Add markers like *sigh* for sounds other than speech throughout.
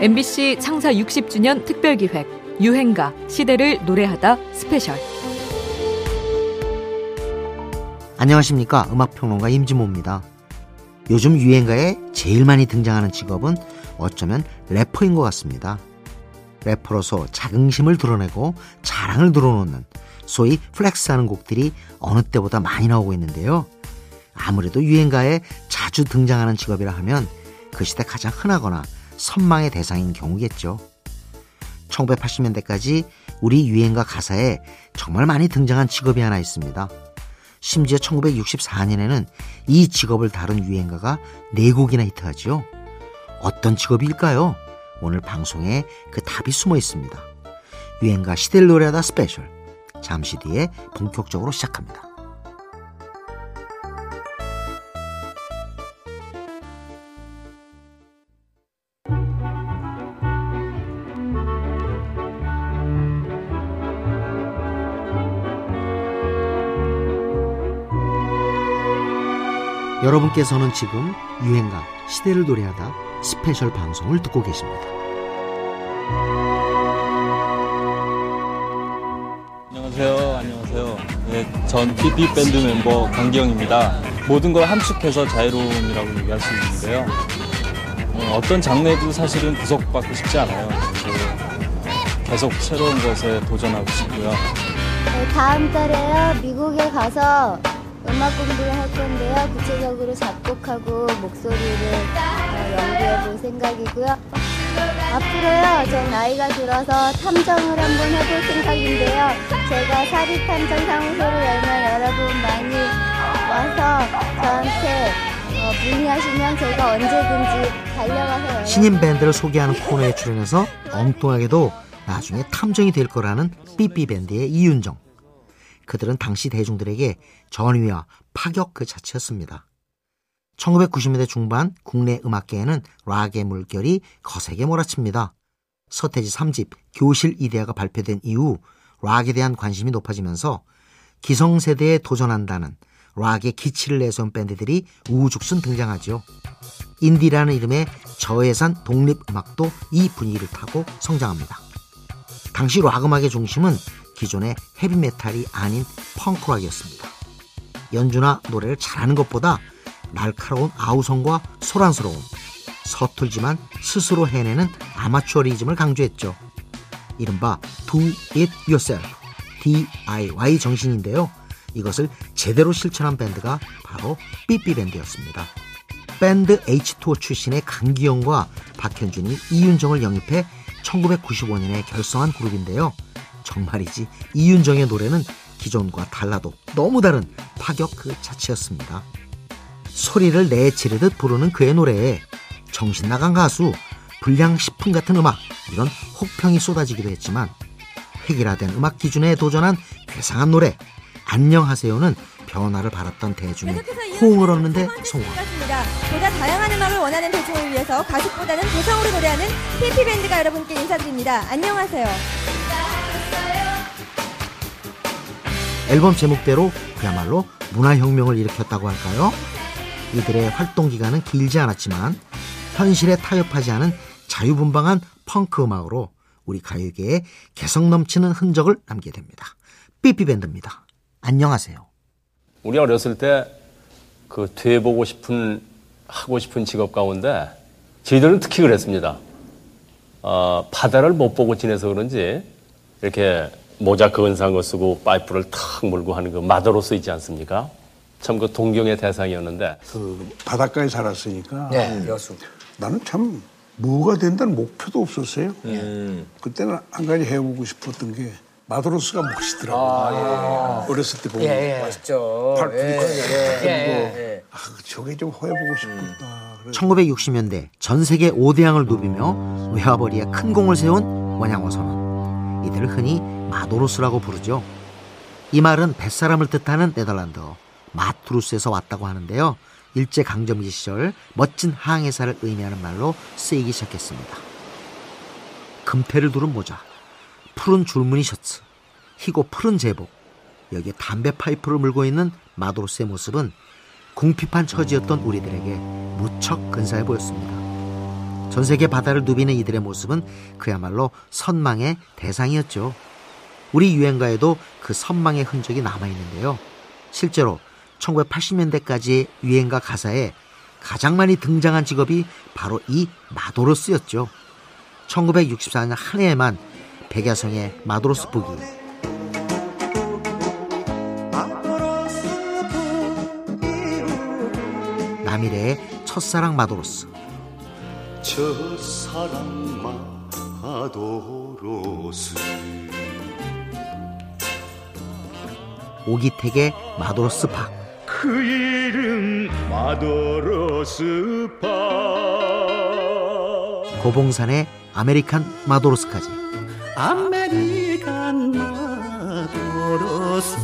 MBC 창사 60주년 특별기획 유행가 시대를 노래하다 스페셜 안녕하십니까 음악평론가 임진모입니다. 요즘 유행가에 제일 많이 등장하는 직업은 어쩌면 래퍼인 것 같습니다. 래퍼로서 자긍심을 드러내고 자랑을 늘어놓는 소위 flex하는 곡들이 어느 때보다 많이 나오고 있는데요. 아무래도 유행가에 자주 등장하는 직업이라 하면 그 시대 가장 흔하거나 선망의 대상인 경우겠죠. 1980년대까지 우리 유행가 가사에 정말 많이 등장한 직업이 하나 있습니다. 심지어 1964년에는 이 직업을 다룬 유행가가 4곡이나 히트하지요. 어떤 직업일까요? 오늘 방송에 그 답이 숨어 있습니다. 유행가 시대를 노래하다 스페셜. 잠시 뒤에 본격적으로 시작합니다. 여러분께서는 지금 유행가 시대를 노래하다 스페셜 방송을 듣고 계십니다. 안녕하세요. 안녕하세요. 네, 전 PP 밴드 멤버 강기영입니다. 모든 걸 함축해서 자유로움이라고 얘기할 수 있는데요. 어, 떤 장르에도 사실은 구속받고 싶지 않아요. 계속 새로운 것에 도전하고 싶고요. 네, 다음 달에요. 미국에 가서 음악 공부를 할 건데요. 구체적으로 작곡하고 목소리를 어, 연구해 볼 생각이고요. 앞으로요, 저 나이가 들어서 탐정을 한번 해볼 생각인데요. 제가 사립 탐정 사무소를 열면 여러분 많이 와서 저한테 어, 문의하시면 제가 언제든지 달려가서 신인 밴드를 소개하는 코너에 출연해서 엉뚱하게도 나중에 탐정이 될 거라는 삐삐밴드의 이윤정. 그들은 당시 대중들에게 전위와 파격 그 자체였습니다. 1990년대 중반 국내 음악계에는 락의 물결이 거세게 몰아칩니다. 서태지 3집 교실 이데아가 발표된 이후 락에 대한 관심이 높아지면서 기성세대에 도전한다는 락의 기치를 내세운 밴드들이 우후죽순 등장하죠. 인디라는 이름의 저예산 독립음악도 이 분위기를 타고 성장합니다. 당시 락 음악의 중심은 기존의 헤비메탈이 아닌 펑크락이었습니다. 연주나 노래를 잘하는 것보다 날카로운 아우성과 소란스러움, 서툴지만 스스로 해내는 아마추어리즘을 강조했죠. 이른바 Do It Yourself, DIY 정신인데요. 이것을 제대로 실천한 밴드가 바로 삐삐밴드였습니다. 밴드 H2O 출신의 강기영과 박현준이 이윤정을 영입해 1995년에 결성한 그룹인데요. 정말이지 이윤정의 노래는 기존과 달라도 너무 다른 파격 그 자체였습니다. 소리를 내지르듯 부르는 그의 노래에 정신 나간 가수, 불량식품 같은 음악 이런 혹평이 쏟아지기도 했지만 획일화된 음악 기준에 도전한 괴상한 노래 안녕하세요는 변화를 바랐던 대중의 호응을 얻는데 성공합니다. 보다 다양한 음악을 원하는 대중을 위해서 가수보다는 도성으로 노래하는 피피밴드가 여러분께 인사드립니다. 안녕하세요. 앨범 제목대로 그야말로 문화혁명을 일으켰다고 할까요? 이들의 활동 기간은 길지 않았지만 현실에 타협하지 않은 자유분방한 펑크 음악으로 우리 가요계에 개성 넘치는 흔적을 남게 됩니다. 삐삐밴드입니다. 안녕하세요. 우리 어렸을 때 그 돼보고 싶은 하고 싶은 직업 가운데 저희들은 특히 그랬습니다. 어, 바다를 못 보고 지내서 그런지 이렇게 모자 근사한 거 쓰고 파이프를 탁 물고 하는 그 마더로서 있지 않습니까? 참 그 동경의 대상이었는데 그 바닷가에 살았으니까 네, 여수. 나는 참 뭐가 된다는 목표도 없었어요. 음. 그때는 한 가지 해보고 싶었던 게 마도로스가 멋있더라고. 요 어렸을 때 보면 아, 예, 예. 멋있죠. 발품이 예, 예, 예, 예. 아 저게 좀 해보고 싶었다. 그래서 1960년대 전 세계 5대양을 누비며 외화벌이에 큰 공을 세운 원양어 선원. 이들을 흔히 마도로스라고 부르죠. 이 말은 뱃사람을 뜻하는 네덜란드어 마투루스에서 왔다고 하는데요. 일제 강점기 시절 멋진 항해사를 의미하는 말로 쓰이기 시작했습니다. 금태를 두른 모자, 푸른 줄무늬 셔츠, 희고 푸른 제복, 여기에 담배 파이프를 물고 있는 마도로스의 모습은 궁핍한 처지였던 우리들에게 무척 근사해 보였습니다. 전 세계 바다를 누비는 이들의 모습은 그야말로 선망의 대상이었죠. 우리 유행가에도 그 선망의 흔적이 남아있는데요. 실제로 1980년대까지의 유행가 가사에 가장 많이 등장한 직업이 바로 이 마도로스였죠. 1964년 한 해에만 백야성의 마도로스 부기, 남일의 첫사랑 마도로스, 첫사랑 마도로스. 오기택의 마도로스 박, 그 이름 마도로스 박 고봉산의 아메리칸 마도로스까지. 아메리칸 마도로스.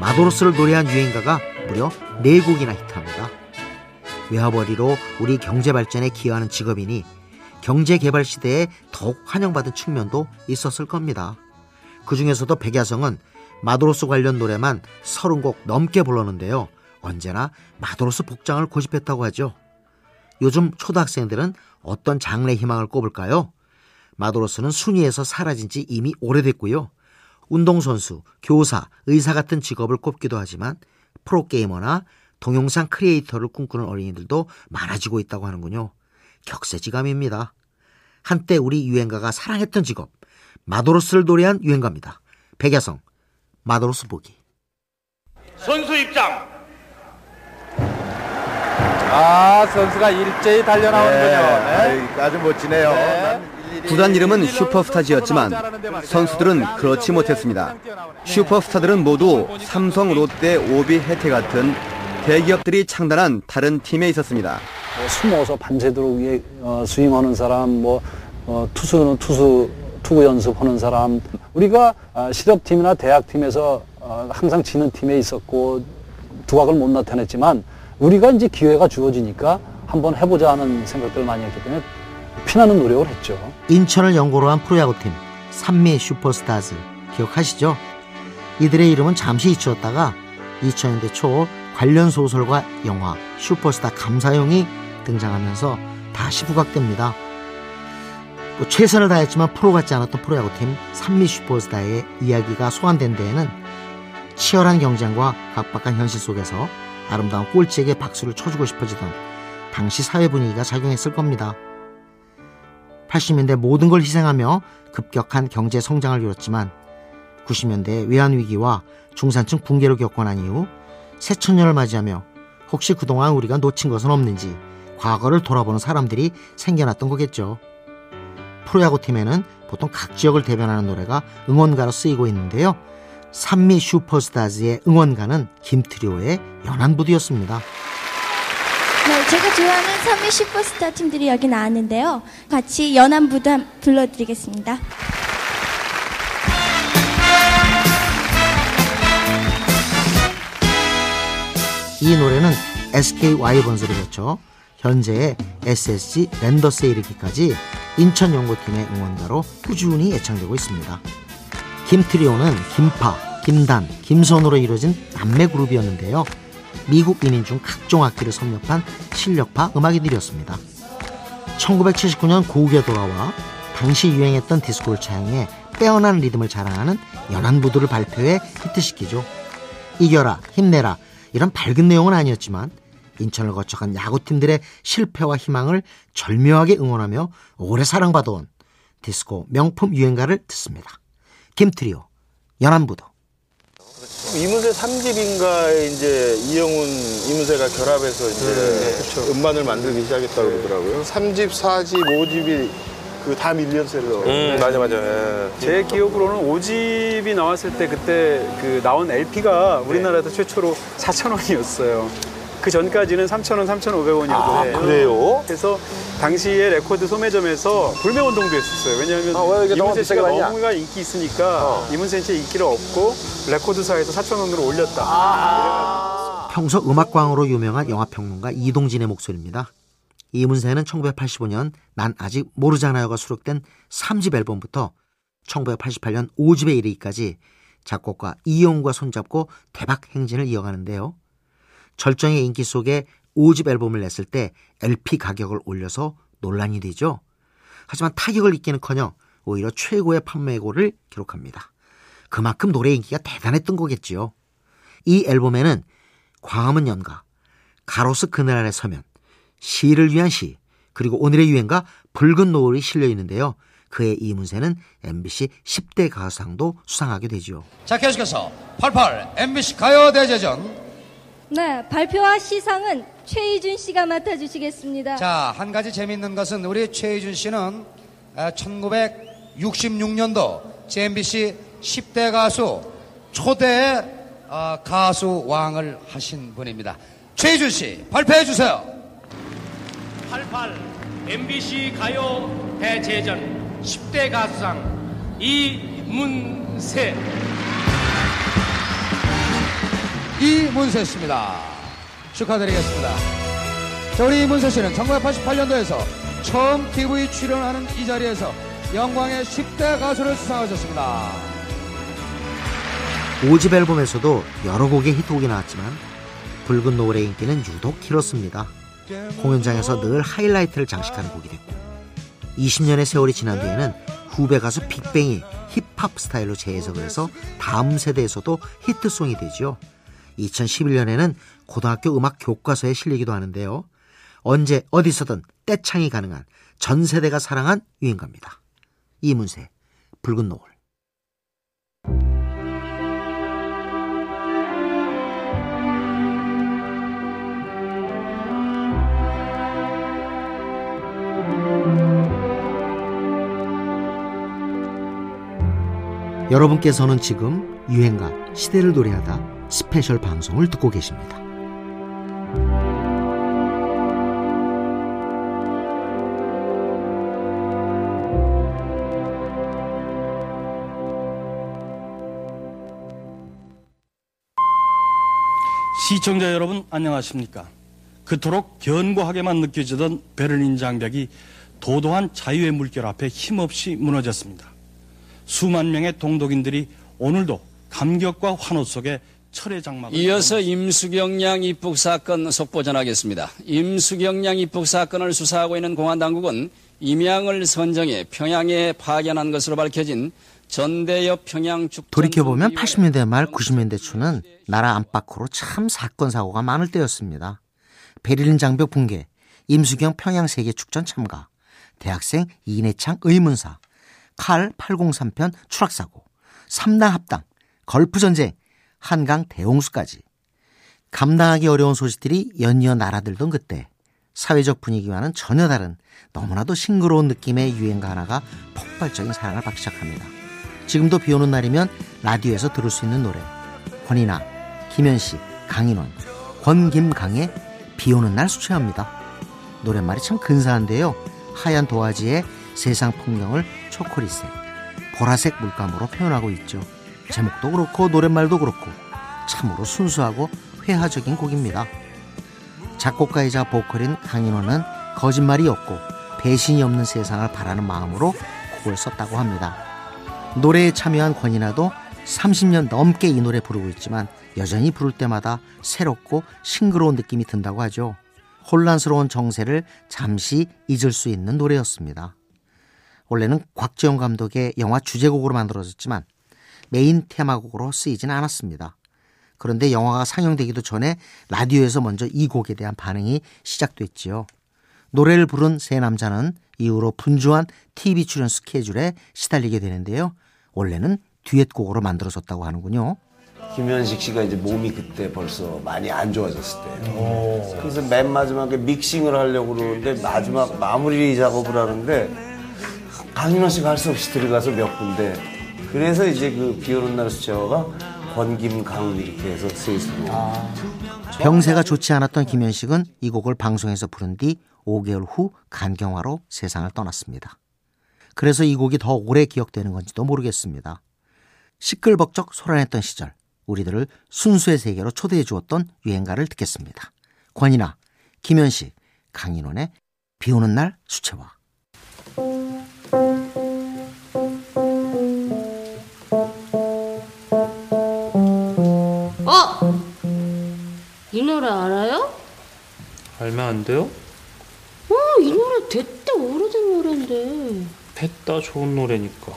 마도로스를 노래한 유행가가 무려 4곡이나 히트합니다. 외화벌이로 우리 경제 발전에 기여하는 직업이니 경제 개발 시대에 더욱 환영받은 측면도 있었을 겁니다. 그 중에서도 백야성은 마도로스 관련 노래만 30곡 넘게 불렀는데요. 언제나 마도로스 복장을 고집했다고 하죠. 요즘 초등학생들은 어떤 장래 희망을 꼽을까요? 마도로스는 순위에서 사라진 지 이미 오래됐고요. 운동선수, 교사, 의사 같은 직업을 꼽기도 하지만 프로게이머나 동영상 크리에이터를 꿈꾸는 어린이들도 많아지고 있다고 하는군요. 격세지감입니다. 한때 우리 유행가가 사랑했던 직업, 마도로스를 노래한 유행가입니다. 백야성, 마도로스 보기. 선수 입장. 아 선수가 일제히 달려나오는군요. 네. 아주 멋지네요. 구단 이름은 슈퍼스타즈였지만 선수들은 그렇지 못했습니다. 슈퍼스타들은 모두 삼성, 롯데, 오비, 혜태 같은 대기업들이 창단한 다른 팀에 있었습니다. 뭐 숨어서 밤새도록 위에 어, 스윙하는 사람, 뭐 어, 투수는 투수 투구 연습하는 사람. 우리가 어, 실업팀이나 대학팀에서 어, 항상 지는 팀에 있었고 두각을 못 나타냈지만 우리가 이제 기회가 주어지니까 한번 해보자 하는 생각들을 많이 했기 때문에 피나는 노력을 했죠. 인천을 연고로 한 프로야구팀 산미 슈퍼스타즈 기억하시죠? 이들의 이름은 잠시 잊혀졌다가 2000년대 초 관련 소설과 영화 슈퍼스타 감사용이 등장하면서 다시 부각됩니다. 뭐 최선을 다했지만 프로 같지 않았던 프로야구팀 산미 슈퍼스타의 이야기가 소환된 데에는 치열한 경쟁과 각박한 현실 속에서 아름다운 꼴찌에게 박수를 쳐주고 싶어지던 당시 사회 분위기가 작용했을 겁니다. 80년대 모든 걸 희생하며 급격한 경제 성장을 이뤘지만 90년대 외환위기와 중산층 붕괴를 겪고 난 이후 새천년을 맞이하며 혹시 그동안 우리가 놓친 것은 없는지 과거를 돌아보는 사람들이 생겨났던 거겠죠. 프로야구팀에는 보통 각 지역을 대변하는 노래가 응원가로 쓰이고 있는데요. 산미 슈퍼스타즈의 응원가는 김트리오의 연안부두였습니다. 네, 제가 좋아하는 산미 슈퍼스타 팀들이 여기 나왔는데요. 같이 연안부두 불러드리겠습니다. 이 노래는 SK 와이번스를 거쳐 현재의 SSG 랜더스에 이르기까지 인천 연고팀의 응원가로 꾸준히 애창되고 있습니다. 김트리오는 김파, 김단, 김선으로 이루어진 남매 그룹이었는데요. 미국 인인 중 각종 악기를 섭렵한 실력파 음악인들이었습니다. 1979년 고국에 돌아와 당시 유행했던 디스코를 차용해 빼어난 리듬을 자랑하는 연안부두를 발표해 히트시키죠. 이겨라, 힘내라 이런 밝은 내용은 아니었지만 인천을 거쳐간 야구팀들의 실패와 희망을 절묘하게 응원하며 오래 사랑받아온 디스코 명품 유행가를 듣습니다. 김트리오, 연안부두. 이문세 3집인가에 이제 이영훈, 이문세가 결합해서 이제 음반을 만들기 시작했다고 그러더라고요. 3집, 4집, 5집이 그 다 밀리언셀러. 음, 맞아, 맞아. 예. 제 기억으로는 5집이 나왔을 때 그때 그 나온 LP가 우리나라에서 최초로 4,000원이었어요. 그 전까지는 3,000원, 3,500원이었는데. 아, 그래요? 그래서 당시에 레코드 소매점에서 불매 운동도 했었어요. 왜냐하면 아, 왜 이게 너무 이문세 비싸게 씨가 받냐? 너무가 인기 있으니까 어. 이문세 씨의 인기를 얻고 레코드사에서 4,000원으로 올렸다. 아. 평소 음악광으로 유명한 영화평론가 이동진의 목소리입니다. 이문세는 1985년 난 아직 모르잖아요가 수록된 3집 앨범부터 1988년 5집에 이르기까지 작곡가 이용과 손잡고 대박 행진을 이어가는데요. 절정의 인기 속에 5집 앨범을 냈을 때 LP 가격을 올려서 논란이 되죠. 하지만 타격을 입기는커녕 오히려 최고의 판매고를 기록합니다. 그만큼 노래 인기가 대단했던 거겠지요. 이 앨범에는 광화문 연가, 가로수 그늘 아래 서면, 시를 위한 시, 그리고 오늘의 유행가 붉은 노을이 실려 있는데요. 그의 이문세는 MBC 10대 가수상도 수상하게 되죠. 자, 계속해서 88 MBC 가요 대제전. 네, 발표와 시상은 최희준 씨가 맡아주시겠습니다. 자, 한 가지 재밌는 것은 우리 최희준 씨는 1966년도 JMBC 10대 가수 초대 어, 가수 왕을 하신 분입니다. 최희준 씨 발표해 주세요. 88 MBC 가요 대제전 10대 가수상 이문세 이문세 씨입니다. 축하드리겠습니다. 자, 우리 이문세 씨는 1988년도에서 처음 TV 출연하는 이 자리에서 영광의 10대 가수를 수상하셨습니다. 5집 앨범에서도 여러 곡의 히트곡이 나왔지만 붉은 노을의 인기는 유독 길었습니다. 공연장에서 늘 하이라이트를 장식하는 곡이 됐고 20년의 세월이 지난 뒤에는 후배 가수 빅뱅이 힙합 스타일로 재해석을 해서 다음 세대에서도 히트송이 되죠. 2011년에는 고등학교 음악 교과서에 실리기도 하는데요. 언제 어디서든 떼창이 가능한 전 세대가 사랑한 유행가입니다. 이문세, 붉은 노을. 여러분께서는 지금 유행가 시대를 노래하다 스페셜 방송을 듣고 계십니다. 시청자 여러분 안녕하십니까? 그토록 견고하게만 느껴지던 베를린 장벽이 도도한 자유의 물결 앞에 힘없이 무너졌습니다. 수만 명의 동독인들이 오늘도 감격과 환호 속에 철의 장막을 이어서 임수경 양 입국 사건 속보 전하겠습니다. 임수경 양 입국 사건을 수사하고 있는 공안 당국은 임양을 선정해 평양에 파견한 것으로 밝혀진 전대엽 평양 죽 돌이켜보면 80년대 말 90년대 초는 나라 안팎으로 참 사건 사고가 많을 때였습니다. 베를린 장벽 붕괴, 임수경 평양 세계 축전 참가, 대학생 이내창 의문사, 칼 803편 추락사고, 삼당 합당, 걸프 전쟁, 한강 대홍수까지 감당하기 어려운 소식들이 연이어 날아들던 그때 사회적 분위기와는 전혀 다른 너무나도 싱그러운 느낌의 유행가 하나가 폭발적인 사랑을 받기 시작합니다. 지금도 비 오는 날이면 라디오에서 들을 수 있는 노래 권이나 김현식, 강인원, 권김강의 비 오는 날 수채합니다. 노랫말이 참 근사한데요. 하얀 도화지에 세상 풍경을 초콜릿색, 보라색 물감으로 표현하고 있죠. 제목도 그렇고 노랫말도 그렇고 참으로 순수하고 회화적인 곡입니다. 작곡가이자 보컬인 강인호는 거짓말이 없고 배신이 없는 세상을 바라는 마음으로 곡을 썼다고 합니다. 노래에 참여한 권이나도 30년 넘게 이 노래 부르고 있지만 여전히 부를 때마다 새롭고 싱그러운 느낌이 든다고 하죠. 혼란스러운 정세를 잠시 잊을 수 있는 노래였습니다. 원래는 곽지영 감독의 영화 주제곡으로 만들어졌지만 메인 테마곡으로 쓰이진 않았습니다. 그런데 영화가 상영되기도 전에 라디오에서 먼저 이 곡에 대한 반응이 시작됐지요. 노래를 부른 세 남자는 이후로 분주한 TV 출연 스케줄에 시달리게 되는데요. 원래는 듀엣곡으로 만들어졌다고 하는군요. 김현식 씨가 이제 몸이 그때 벌써 많이 안 좋아졌을 때예요. 그래서 맨 마지막에 믹싱을 하려고 그러는데 마지막 마무리 작업을 하는데 강인호 씨가 할 수 없이 들어가서 몇 군데 그래서 이제 그 비오는 날 수채화가 권김강 이렇게 해서 쓰였습니다. 아. 병세가 좋지 않았던 김현식은 이 곡을 방송에서 부른 뒤 5개월 후 간경화로 세상을 떠났습니다. 그래서 이 곡이 더 오래 기억되는 건지도 모르겠습니다. 시끌벅적 소란했던 시절 우리들을 순수의 세계로 초대해 주었던 유행가를 듣겠습니다. 권이나 김현식, 강인원의 비 오는 날 수채화 노래 알아요? 알면 안 돼요? 어, 이 노래 됐다 오래된 노래인데. 됐다 좋은 노래니까.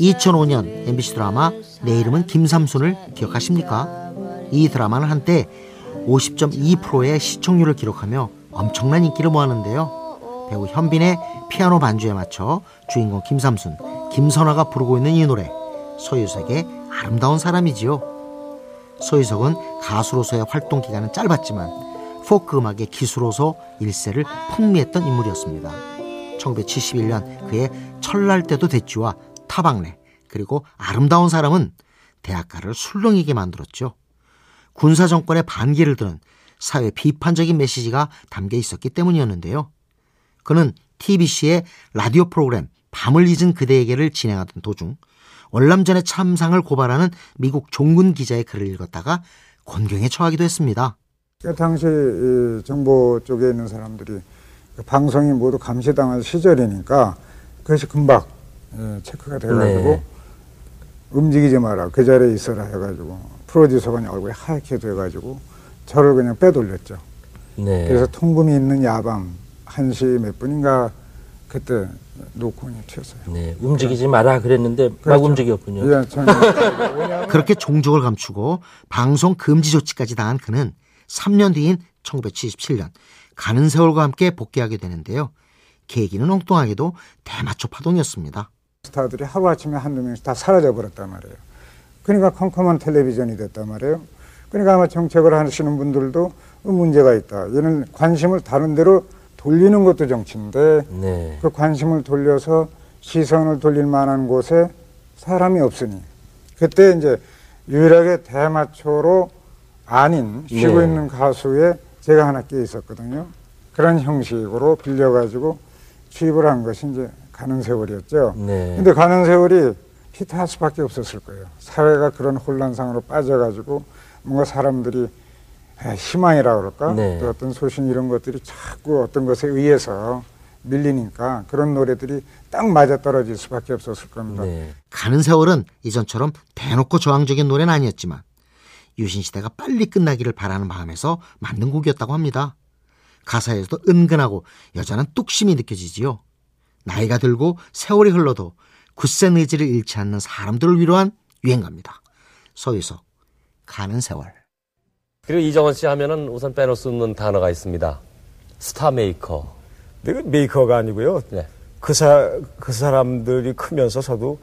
2005년 MBC 드라마 내 이름은 김삼순을 기억하십니까? 이 드라마는 한때 50.2%의 시청률을 기록하며 엄청난 인기를 모았는데요. 배우 현빈의 피아노 반주에 맞춰 주인공 김삼순, 김선아가 부르고 있는 이 노래 소유석의 아름다운 사람이지요. 소유석은 가수로서의 활동 기간은 짧았지만 포크 음악의 기수로서 일세를 풍미했던 인물이었습니다. 1971년 그의 철날 때도 됐지와 타박래 그리고 아름다운 사람은 대학가를 술렁이게 만들었죠. 군사 정권의 반기를 드는 사회 비판적인 메시지가 담겨 있었기 때문이었는데요. 그는 TBC의 라디오 프로그램 밤을 잊은 그대에게를 진행하던 도중 월남전의 참상을 고발하는 미국 종군 기자의 글을 읽었다가 곤경에 처하기도 했습니다. 그 당시 정보 쪽에 있는 사람들이 그 방송이 모두 감시당한 시절이니까 그것이 금방 예, 체크가 돼가지고 네. 움직이지 마라 그 자리에 있어라 해가지고 프로듀서가 얼굴이 하얗게 돼가지고 저를 그냥 빼돌렸죠. 네. 그래서 통금이 있는 야밤 1시 몇 분인가 그때 놓고 그냥 튀었어요. 네, 움직이지 마라 그랬는데 그렇죠. 막 움직였군요. 예, *laughs* 그렇게 종족을 감추고 방송 금지 조치까지 당한 그는 3년 뒤인 1977년 가는 세월과 함께 복귀하게 되는데요. 계기는 엉뚱하게도 대마초 파동이었습니다. 스타들이 하루아침에 한두 명씩 다 사라져 버렸단 말이에요. 그러니까 컴컴한 텔레비전이 됐단 말이에요. 그러니까 아마 정책을 하시는 분들도 문제가 있다. 얘는 관심을 다른 데로 돌리는 것도 정치인데 네. 그 관심을 돌려서 시선을 돌릴 만한 곳에 사람이 없으니 그때 이제 유일하게 대마초로 아닌 쉬고 네. 있는 가수에 제가 하나 끼어 있었거든요. 그런 형식으로 빌려가지고 취입을 한 것이 이제 가는 세월이었죠. 네. 근데 가는 세월이 히트할 수밖에 없었을 거예요. 사회가 그런 혼란상으로 빠져가지고 뭔가 사람들이 희망이라 그럴까? 네. 또 어떤 소신 이런 것들이 자꾸 어떤 것에 의해서 밀리니까 그런 노래들이 딱 맞아 떨어질 수밖에 없었을 겁니다. 네. 가는 세월은 이전처럼 대놓고 저항적인 노래는 아니었지만 유신 시대가 빨리 끝나기를 바라는 마음에서 만든 곡이었다고 합니다. 가사에서도 은근하고 여자는 뚝심이 느껴지지요. 나이가 들고 세월이 흘러도 굳센 의지를 잃지 않는 사람들을 위로한 유행가입니다. 서유석, 가는 세월. 그리고 이종환 씨 하면은 우선 빼놓을 수 없는 단어가 있습니다. 스타 메이커. 내가 메이커가 아니고요. 네. 그, 사, 그 사람들이 크면서 저도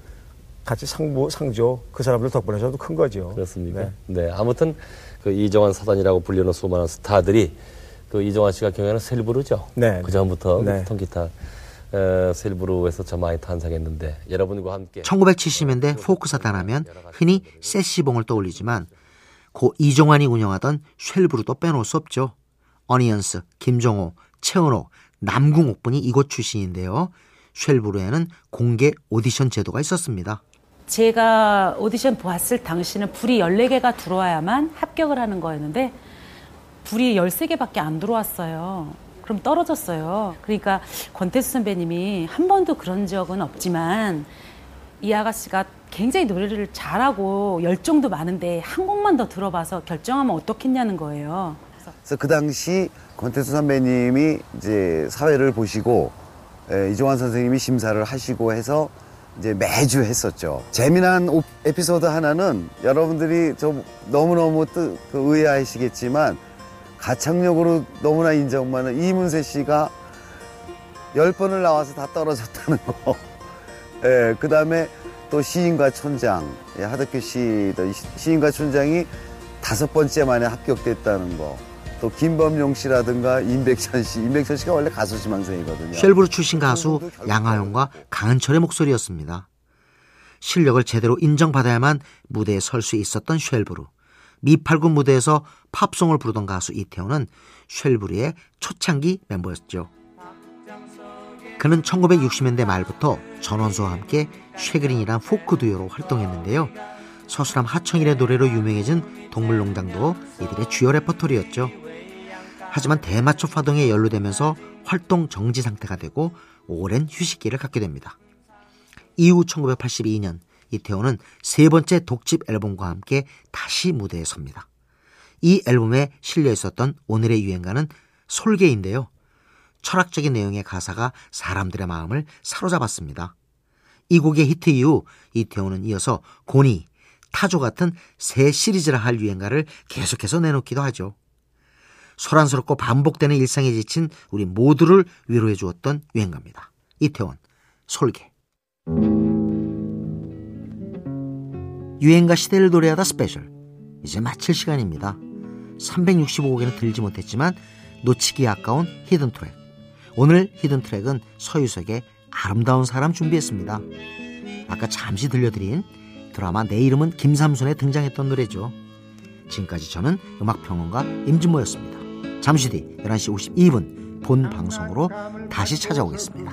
같이 상부, 상조, 그 사람들 덕분에 저도 큰 거죠. 그렇습니까? 네. 네. 아무튼 그 이정환 사단이라고 불리는 수많은 스타들이 그 이정환 씨가 경연은 셀브르죠. 네. 그 전부터 네. 통기타 셀브르에서 저 많이 탄생했는데 여러분과 함께 1970년대 포크 사단하면 흔히 세시봉을 떠올리지만 고 이종환이 운영하던 쉘브르도 빼놓을 수 없죠. 어니언스, 김종호, 최은옥, 남궁옥 분이 이곳 출신인데요. 쉘브르에는 공개 오디션 제도가 있었습니다. 제가 오디션 보았을 당시는 불이 14개가 들어와야만 합격을 하는 거였는데 불이 13개밖에 안 들어왔어요. 그럼 떨어졌어요. 그러니까 권태수 선배님이 한 번도 그런 적은 없지만 이 아가씨가 굉장히 노래를 잘하고 열정도 많은데 한 곡만 더 들어봐서 결정하면 어떻겠냐는 거예요. 그래서 그 당시 권태수 선배님이 이제 사회를 보시고 에, 이종환 선생님이 심사를 하시고 해서 이제 매주 했었죠. 재미난 오, 에피소드 하나는 여러분들이 저 너무너무 뜨, 그 의아하시겠지만 가창력으로 너무나 인정받는 이문세 씨가 열 번을 나와서 다 떨어졌다는 거. *laughs* 예, 그 다음에 또 시인과 촌장, 예, 하덕규 씨도 시인과 촌장이 다섯 번째 만에 합격됐다는 거. 또 김범용 씨라든가 임백천 씨, 임백천 씨가 원래 가수 지망생이거든요. 쉘브르 출신 가수 양하영과 강은철의 목소리였습니다. 실력을 제대로 인정받아야만 무대에 설 수 있었던 쉘브르. 미팔군 무대에서 팝송을 부르던 가수 이태원은 쉘브르의 초창기 멤버였죠. 그는 1960년대 말부터 전언수와 함께 쉐그린이란 포크 듀오로 활동했는데요. 서수람 하청일의 노래로 유명해진 동물농장도 이들의 주요 레퍼토리였죠. 하지만 대마초 파동에 연루되면서 활동 정지 상태가 되고 오랜 휴식기를 갖게 됩니다. 이후 1982년 이태원은 세 번째 독집 앨범과 함께 다시 무대에 섭니다. 이 앨범에 실려 있었던 오늘의 유행가는 솔개인데요. 철학적인 내용의 가사가 사람들의 마음을 사로잡았습니다. 이 곡의 히트 이후 이태원은 이어서 고니, 타조 같은 새 시리즈라 할 유행가를 계속해서 내놓기도 하죠. 소란스럽고 반복되는 일상에 지친 우리 모두를 위로해 주었던 유행가입니다. 이태원, 솔개. 유행가 시대를 노래하다 스페셜. 이제 마칠 시간입니다. 365곡에는 들지 못했지만 놓치기 아까운 히든 트랙. 오늘 히든 트랙은 서유석의 아름다운 사람 준비했습니다. 아까 잠시 들려드린 드라마 내 이름은 김삼순에 등장했던 노래죠. 지금까지 저는 음악평론가 임진모였습니다. 잠시 뒤 11시 52분 본 방송으로 다시 찾아오겠습니다.